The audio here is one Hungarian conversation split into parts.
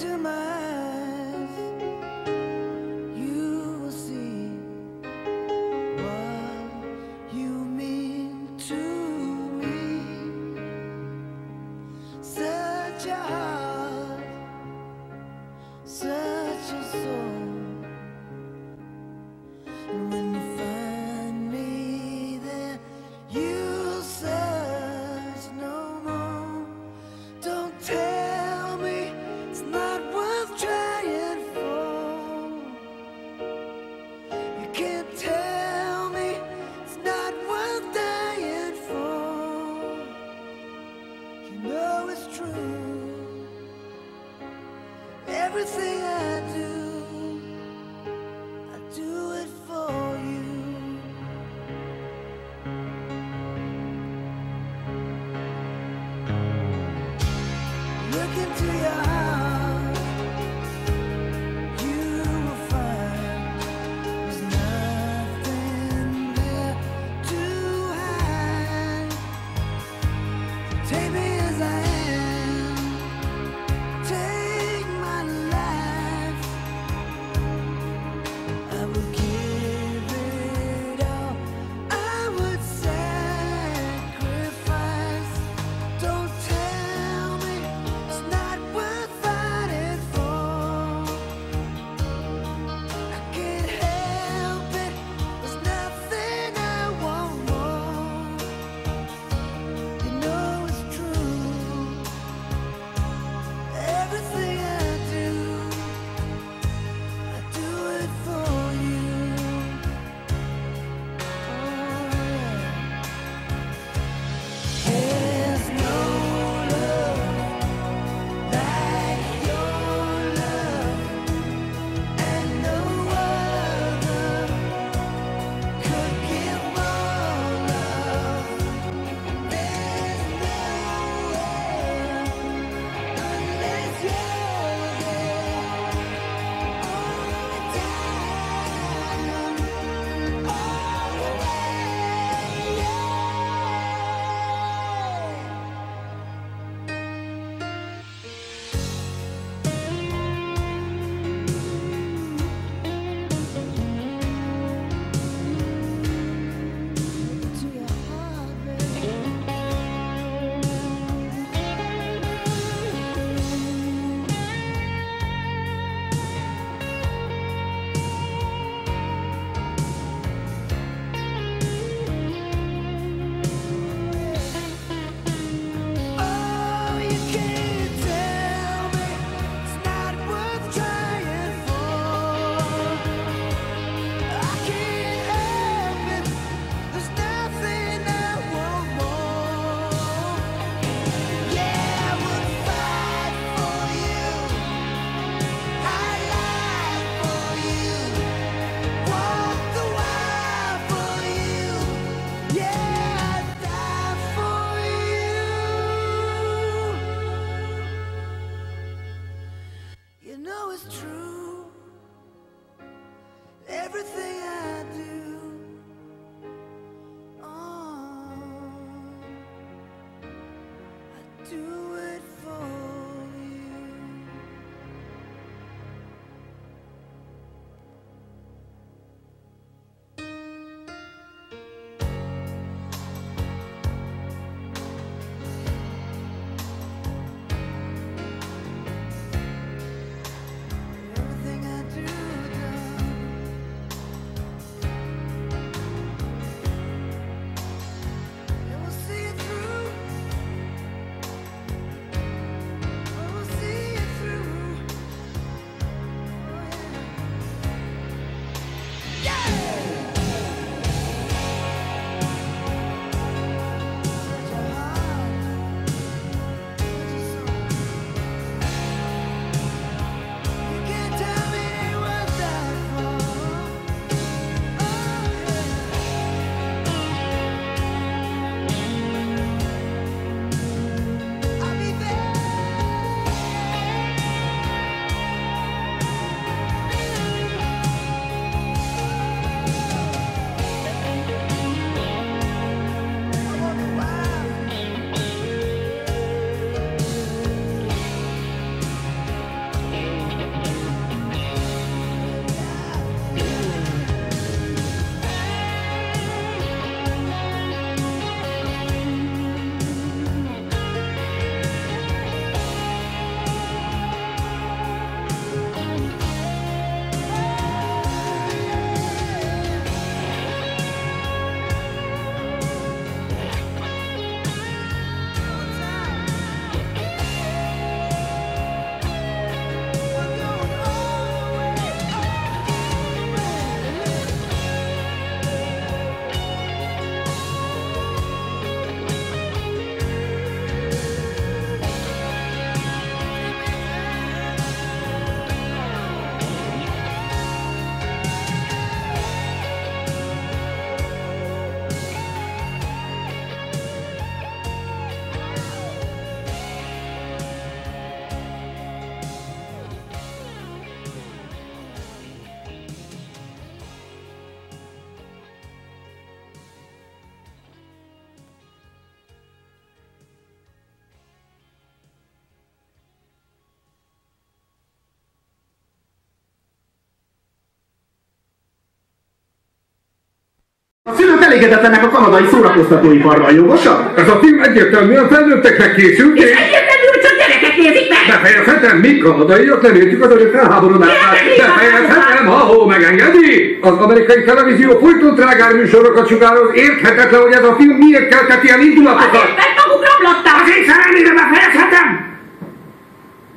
to my elégedetlenek a kanadai szórakoztatóiparral, jogosan? Ez a film egyértelműen felnőtteknek készült, És és egyértelmű, hogy csak gyerekek nézik meg! befejezhetem, mi kanadaiak nem értjük az örök felháborodását. Befejezhetem, ahó megengedi? Az amerikai televízió folyton trágár műsorokat sugároz, érthetetlen, hogy ez a film miért keltett ilyen indulatokat. Azért, mert maguk romlottak! Az én szerelmére befejezhetem?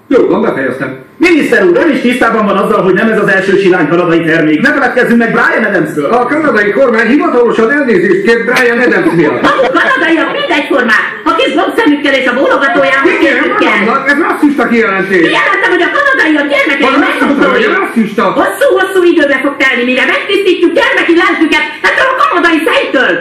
Jó, van, befejeztem. Miniszter úr, ön is tisztában van azzal, hogy nem ez az első silány kanadai termék. Ne feledkezzünk meg Brian Adamsről. A kanadai kormány hivatalosan elnézést kért Brian Adams miatt. Maguk kanadaiak mindegyformák! A kis gombszemükkel és a bólogatójával vannak, ez rasszista kijelentés. Jelentem, hogy a kanadaiak gyermekei rasszista? Hosszú-hosszú időbe fog telni, mire megtisztítjuk gyermeki lelküket ettől a kanadai fejtől!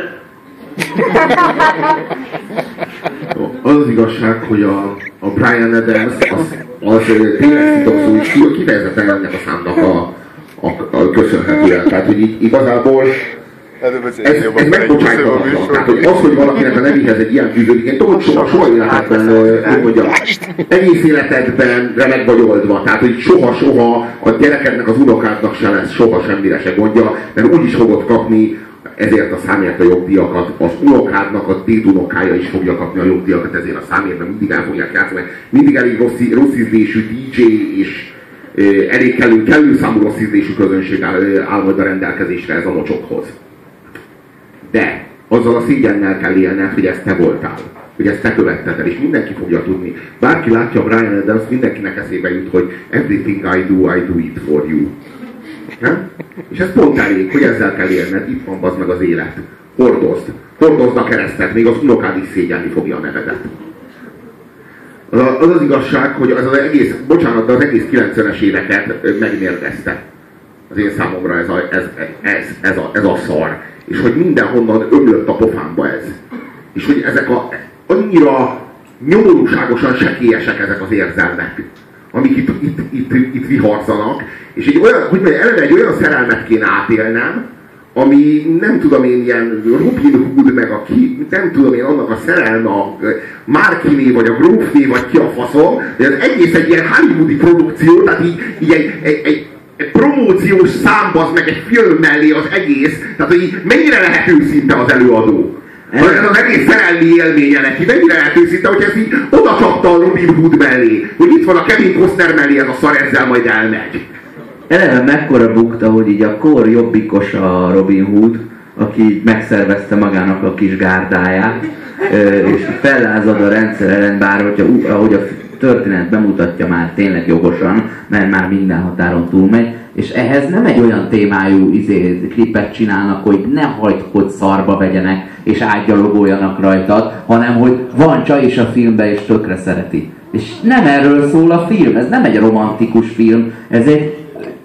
Az az igazság, hogy a, a Brian Adams az, az tényleg szitokszó, és ki- kifejezetten ennek a számnak a, a, a köszönhetően. Tehát, hogy így igazából az ez, ez megbocsájtalatlan. Tehát, hogy az, hogy valakinek a nevéhez egy ilyen fűződik, én tudom, hogy soha, soha életedben, hogy mondjam, egész életedben meg vagy oldva. Tehát, hogy soha-soha a gyerekednek, az unokádnak se lesz soha semmire se gondja, mert úgy is fogod kapni ezért a számért a jogdíjakat, az unokádnak a dédunokája is fogja kapni a jogdíjakat ezért a számért, mert mindig el fogják játszani, mert mindig elég rossz, rossz ízlésű DJ és elég kellő, kellő számú rossz ízlésű közönség áll, áll majd a rendelkezésre ez a mocsokhoz. De azzal a szégyennel kell élned, hogy ezt te voltál. Hogy ezt te követted el, és mindenki fogja tudni. Bárki látja Brian Adams, mindenkinek eszébe jut, hogy everything I do, I do it for you. Nem? És ez pont elég, hogy ezzel kell élned, itt van az meg az élet. Hordozd. Hordozd a keresztet, még az unokád is szégyelni fogja a nevedet. Az, az az igazság, hogy az, az egész, bocsánat, de az egész 90-es éveket megmérgezte. Az én számomra ez a, ez, ez, ez, a, ez a szar. És hogy mindenhonnan ömlött a pofámba ez. És hogy ezek a, annyira nyomorúságosan sekélyesek ezek az érzelmek, amik itt, itt, itt, itt viharzanak, és egy olyan, hogy mondjam, eleve egy olyan szerelmet kéne átélnem, ami nem tudom én ilyen Robin Hood, meg a ki, nem tudom én annak a szerelme a Márkiné, vagy a Grófné, vagy ki a faszom, de az egész egy ilyen hollywoodi produkció, tehát így, így egy, egy, egy, egy promóciós számba, meg egy film mellé az egész, tehát hogy így mennyire lehet őszinte az előadó. Ez az egész szerelmi élménye neki, mennyire lehet őszinte, hogy ez így oda csapta a Robin Hood mellé, hogy itt van a Kevin Costner mellé ez a szar, ezzel majd elmegy. Eleve mekkora bukta, hogy így a kor jobbikos a Robin Hood, aki így megszervezte magának a kis gárdáját, és fellázad a rendszer ellen, bár hogyha, ahogy a történet bemutatja már tényleg jogosan, mert már minden határon túlmegy, és ehhez nem egy olyan témájú izé, klipet csinálnak, hogy ne hagyd, hogy szarba vegyenek, és átgyalogoljanak rajtad, hanem hogy van csaj is a filmben, és tökre szereti. És nem erről szól a film, ez nem egy romantikus film, ez egy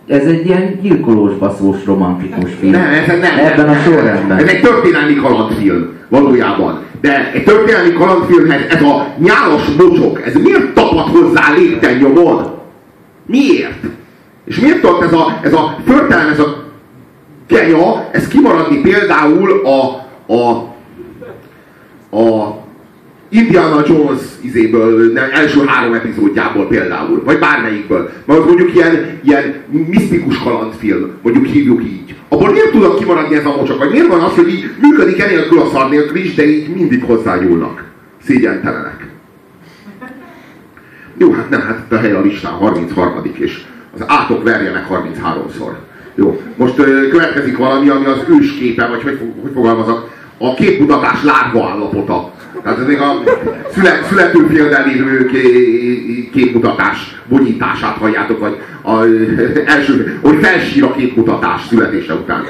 ez egy ilyen gyilkolós baszós romantikus film. Nem, ez nem. Ebben a sorrendben. Ez egy történelmi kalandfilm, valójában. De egy történelmi kalandfilmhez ez a nyálas mocsok, ez miért tapad hozzá lépten nyomon? Miért? És miért tudott ez a, ez a förtelen, ez a genya, ez kimaradni például a, a, a Indiana Jones izéből, nem, első három epizódjából például, vagy bármelyikből. Mert mondjuk ilyen, ilyen misztikus kalandfilm, mondjuk hívjuk így. Abból miért tudnak kimaradni ez a mocsok? Vagy miért van az, hogy így működik enélkül a szar nélkül is, de így mindig hozzányúlnak? Szégyentelenek. Jó, hát nem, hát a hely a listán 33 és az átok verjenek 33-szor. Jó, most ö, következik valami, ami az ősképe, vagy hogy, hogy fogalmazok, a képmutatás lárva állapota. Tehát ez még a szület, születőfélben lévő ké- képmutatás vonyítását halljátok, vagy a, első, hogy felsír a képmutatás születése után.